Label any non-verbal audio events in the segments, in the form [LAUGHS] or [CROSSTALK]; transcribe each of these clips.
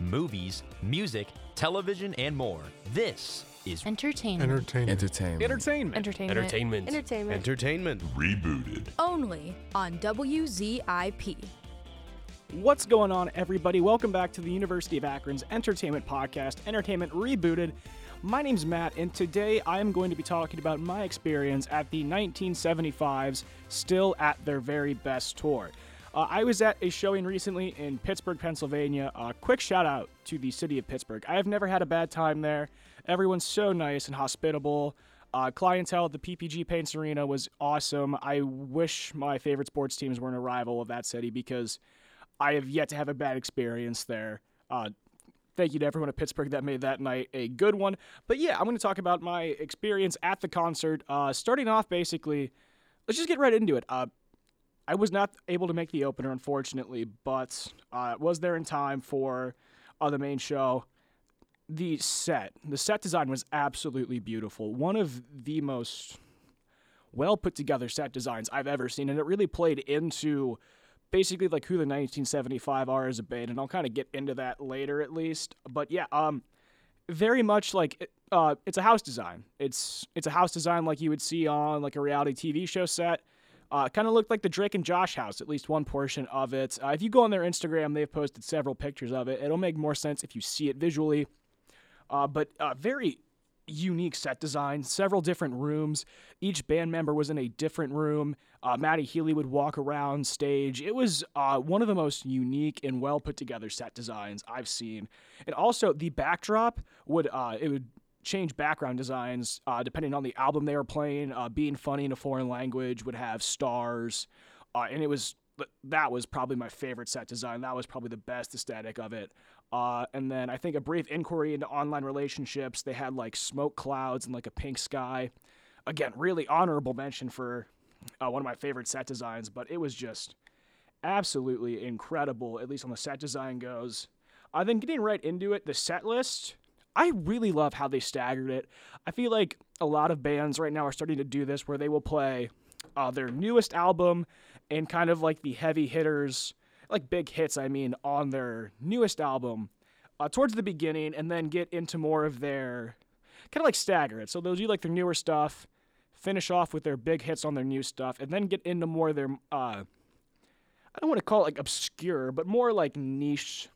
movies, music, television, and more. This is Entertainment. Entertainment. Entertainment. Entertainment. Entertainment. Entertainment. Entertainment. Entertainment. Rebooted. Only on WZIP. What's going on, everybody? Welcome back to the University of Akron's Entertainment Podcast, Entertainment Rebooted. My name's Matt, and today I am going to be talking about my experience at the 1975's Still at Their Very Best tour. Uh, I was at a showing recently in Pittsburgh, Pennsylvania. Uh, quick shout out to the city of Pittsburgh. I have never had a bad time there. Everyone's so nice and hospitable. Uh, clientele at the PPG Paints Arena was awesome. I wish my favorite sports teams were an arrival of that city because I have yet to have a bad experience there. Uh, thank you to everyone at Pittsburgh that made that night a good one. But yeah, I'm going to talk about my experience at the concert. Uh, starting off, basically, let's just get right into it. I was not able to make the opener, unfortunately, but uh, was there in time for uh, the main show. The set, the set design was absolutely beautiful. One of the most well put together set designs I've ever seen, and it really played into basically like who the 1975 are as a band, and I'll kind of get into that later at least. But yeah, um, very much like uh, it's a house design. It's it's a house design like you would see on like a reality TV show set. Uh, kind of looked like the Drake and Josh house, at least one portion of it. Uh, if you go on their Instagram, they've posted several pictures of it. It'll make more sense if you see it visually. Uh, but uh, very unique set design, several different rooms. Each band member was in a different room. Uh, Healy would walk around stage. It was uh, one of the most unique and well put together set designs I've seen. And also the backdrop would uh, it would change background designs uh, depending on the album they were playing. Uh, Being funny in a foreign language would have stars, uh, and it was that was probably my favorite set design. That was probably the best aesthetic of it. Uh, and then I think a brief inquiry into online relationships. They had like smoke clouds and like a pink sky. Again, really honorable mention for uh, one of my favorite set designs, but it was just absolutely incredible, at least on the set design goes. Uh, then getting right into it, the set list. I really love how they staggered it. I feel like a lot of bands right now are starting to do this where they will play uh, their newest album and kind of like the heavy hitters, like big hits, I mean, on their newest album uh, towards the beginning and then get into more of their kind of like stagger it. So they'll do like their newer stuff, finish off with their big hits on their new stuff, and then get into more of their, uh, I don't want to call it like obscure, but more like niche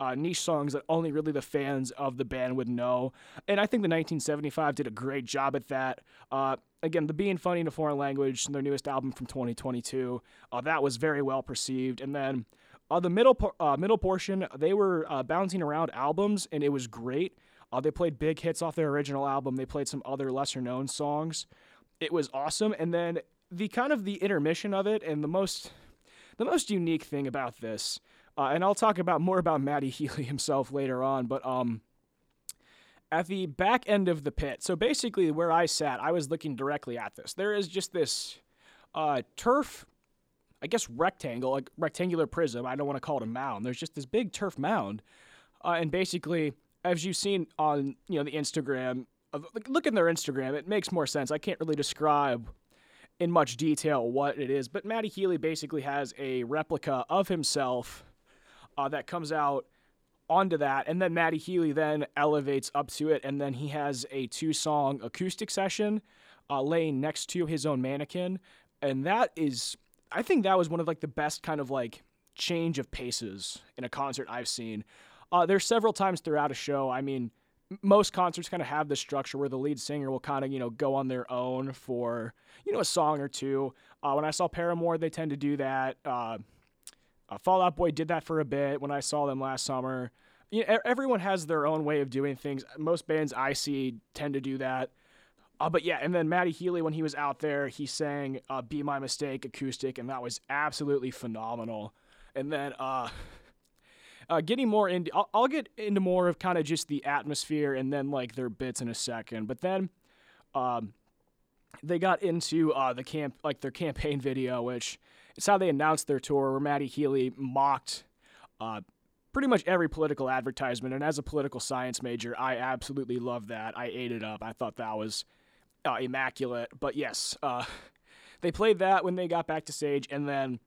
uh, niche songs that only really the fans of the band would know. And I think the 1975 did a great job at that. Uh, again, the Being Funny in a Foreign Language, their newest album from 2022, uh, that was very well perceived. And then uh, the middle uh, middle portion, they were uh, bouncing around albums, and it was great. they played big hits off their original album. They played some other lesser known songs. It was awesome. And then the kind of the intermission of it, and the most the most unique thing about this uh, and I'll talk about more about Matty [LAUGHS] Healy himself later on, but um, at the back end of the pit, so basically where I sat, I was looking directly at this. There is just this uh, turf, I guess rectangle, like rectangular prism. I don't want to call it a mound. There's just this big turf mound, uh, and basically, as you've seen on you know the Instagram, look in their Instagram, it makes more sense. I can't really describe in much detail what it is, but Matty Healy basically has a replica of himself uh, that comes out onto that, and then Matty Healy then elevates up to it, and then he has a two-song acoustic session uh, laying next to his own mannequin, and that is, I think that was one of like the best kind of like change of paces in a concert I've seen. Uh, there's several times throughout a show. I mean, most concerts kind of have this structure where the lead singer will kind of you know go on their own for you know a song or two. Uh, when I saw Paramore, they tend to do that. Uh, uh, Fall Out Boy did that for a bit when I saw them last summer. You know, everyone has their own way of doing things. Most bands I see tend to do that. Uh, but yeah, and then Matty Healy, when he was out there, he sang uh, "Be My Mistake" acoustic, and that was absolutely phenomenal. And then uh, [LAUGHS] uh, getting more into, I'll, I'll get into more of kind of just the atmosphere and then like their bits in a second. But then um, they got into uh, the camp, like their campaign video, which it's how they announced their tour, where Matty Healy mocked uh, pretty much every political advertisement. And as a political science major, I absolutely love that. I ate it up. I thought that was uh, immaculate. But yes, uh, [LAUGHS] they played that when they got back to stage, and then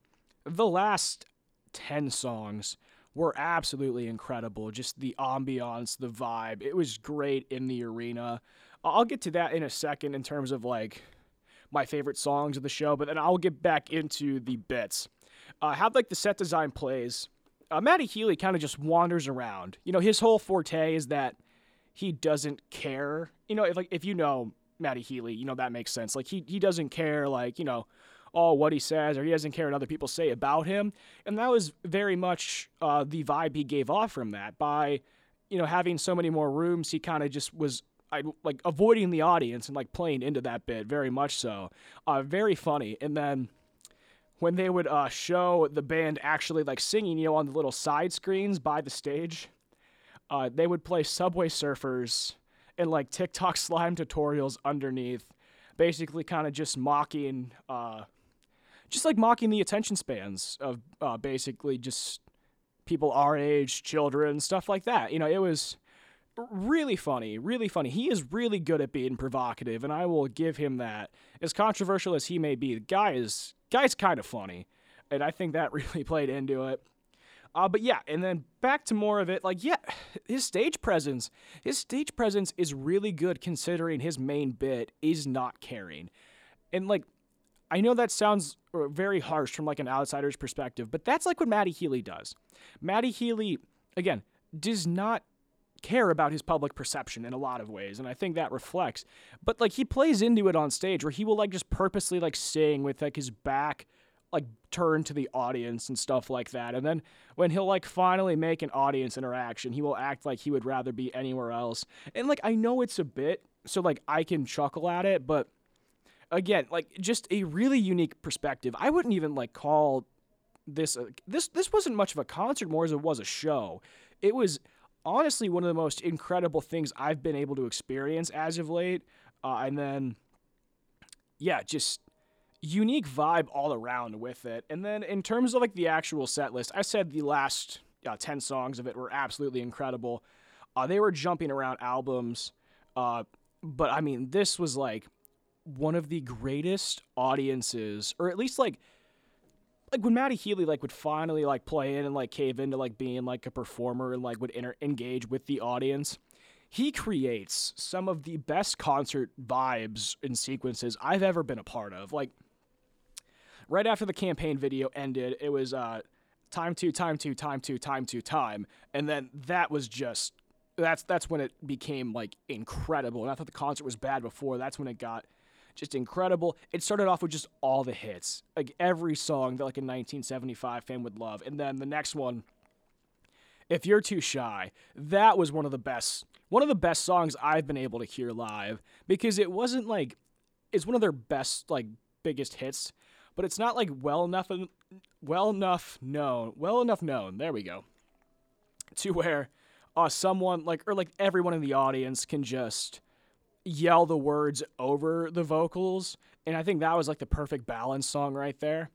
the last 10 songs were absolutely incredible. Just the ambiance, the vibe. It was great in the arena. I'll get to that in a second in terms of like my favorite songs of the show, but then I'll get back into the bits. Uh, how like the set design plays. Uh, Matty Healy kind of just wanders around. You know, his whole forte is that he doesn't care. You know, if like if you know Matty Healy, you know that makes sense. Like he he doesn't care. Like you know all what he says, or he doesn't care what other people say about him. And that was very much uh, the vibe he gave off from that. By, you know, having so many more rooms, he kind of just was I, like avoiding the audience and like playing into that bit very much so. Uh, very funny. And then when they would uh, show the band actually like singing, you know, on the little side screens by the stage, uh, they would play Subway Surfers and like TikTok [LAUGHS] slime tutorials underneath, basically kind of just mocking uh, just like mocking the attention spans of uh, basically just people our age, children, stuff like that. You know, it was really funny, really funny. He is really good at being provocative, and I will give him that. As controversial as he may be, the guy is guy's kind of funny, and I think that [LAUGHS] really played into it. Uh, but yeah, and then back to more of it. Like, yeah, his stage presence, his stage presence is really good considering his main bit is not caring, and like I know that sounds uh, very harsh from like an outsider's perspective, but that's like what Matty Healy does. Matty Healy, again, does not care about his public perception in a lot of ways, and I think that reflects. But like he plays into it on stage where he will like just purposely like sing with like his back like turned to the audience and stuff like that. And then when he'll like finally make an audience interaction, he will act like he would rather be anywhere else. And like I know it's a bit, so like I can chuckle at it, but again, like just a really unique perspective. I wouldn't even like call this this this wasn't much of a concert more as it was a show. It was honestly one of the most incredible things I've been able to experience as of late. Uh, and then, yeah, just unique vibe all around with it. And then in terms of like the actual set list, I said the last uh, 10 songs of it were absolutely incredible. Uh, they were jumping around albums. Uh, but I mean, this was like one of the greatest audiences, or at least like like when Matty Healy like would finally like play in and like cave into like being like a performer and like would inter- engage with the audience. He creates some of the best concert vibes and sequences I've ever been a part of. Like right after the campaign video ended, it was uh time to time to time to time to time and then that was just that's that's when it became like incredible. And I thought the concert was bad before. That's when it got just incredible. It started off with just all the hits, like every song that like a 1975 fan would love, and then the next one, "If You're Too Shy," that was one of the best, one of the best songs I've been able to hear live because it wasn't like, it's one of their best like biggest hits, but it's not like well enough, well enough known, well enough known. There we go. To where, uh, someone like or like everyone in the audience can just yell the words over the vocals. And I think that was like the perfect balance song right there.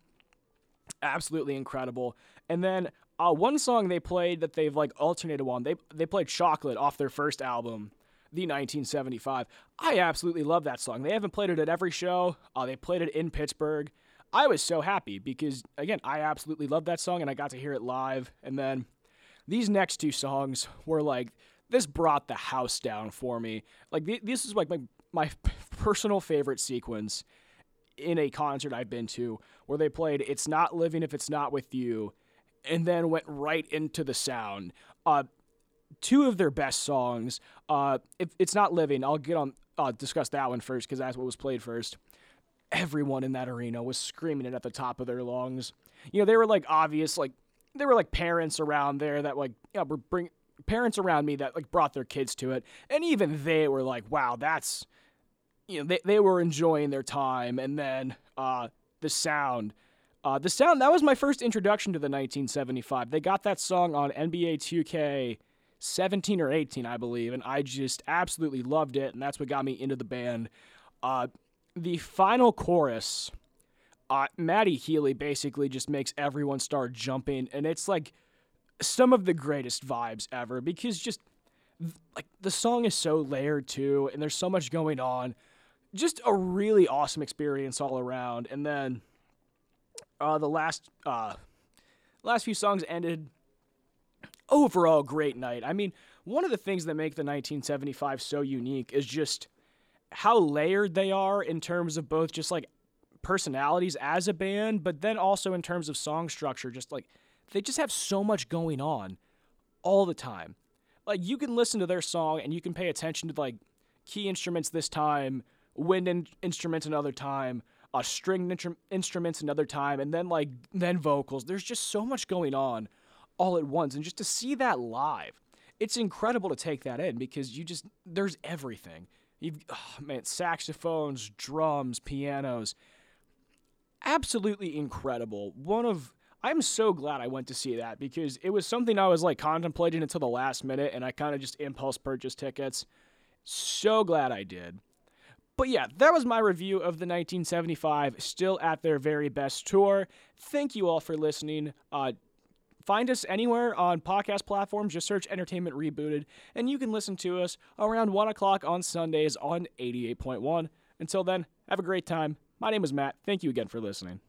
Absolutely incredible. And then uh, one song they played that they've like alternated on, they, they played Chocolate off their first album, the 1975. I absolutely love that song. They haven't played it at every show, uh, they played it in Pittsburgh. I was so happy because, again, I absolutely love that song and I got to hear it live. And then these next two songs were like this brought the house down for me. Like this is like my my [LAUGHS] personal favorite sequence in a concert I've been to where they played "It's Not Living If It's Not With You," and then went right into the sound. Uh, two of their best songs. Uh, if it's not living, I'll get on uh, discuss that one first because that's what was played first. Everyone in that arena was screaming it at the top of their lungs. You know, they were like obvious, like there were like parents around there that like you know, were bring parents around me that like brought their kids to it, and even they were like, "Wow, that's," you know, they they were enjoying their time, and then uh, the sound. Uh, the sound that was my first introduction to the 1975. They got that song on NBA 2K 17 or 18, I believe, and I just absolutely loved it, and that's what got me into the band. Uh, the final chorus, uh, Matty Healy basically just makes everyone start jumping, and it's like some of the greatest vibes ever because just like the song is so layered too and there's so much going on just a really awesome experience all around and then uh, the last uh, last few songs ended overall great night. I mean, one of the things that make the 1975 so unique is just how layered they are in terms of both just like personalities as a band, but then also in terms of song structure. Just like they just have so much going on all the time. Like you can listen to their song and you can pay attention to like key instruments this time, wind in- instruments another time, uh, string intru- instruments another time, and then like then vocals. There's just so much going on all at once, and just to see that live, it's incredible to take that in because you just there's everything. You've oh, man, saxophones, drums, pianos. Absolutely incredible. One of I'm so glad I went to see that because it was something I was like contemplating until the last minute and I kind of just impulse purchased tickets. So glad I did. But yeah, that was my review of the 1975 Still at Their Very Best tour. Thank you all for listening. Uh, find us anywhere on podcast platforms. Just search Entertainment Rebooted, and you can listen to us around 1 o'clock on Sundays on 88.1. Until then, have a great time. My name is Matt. Thank you again for listening.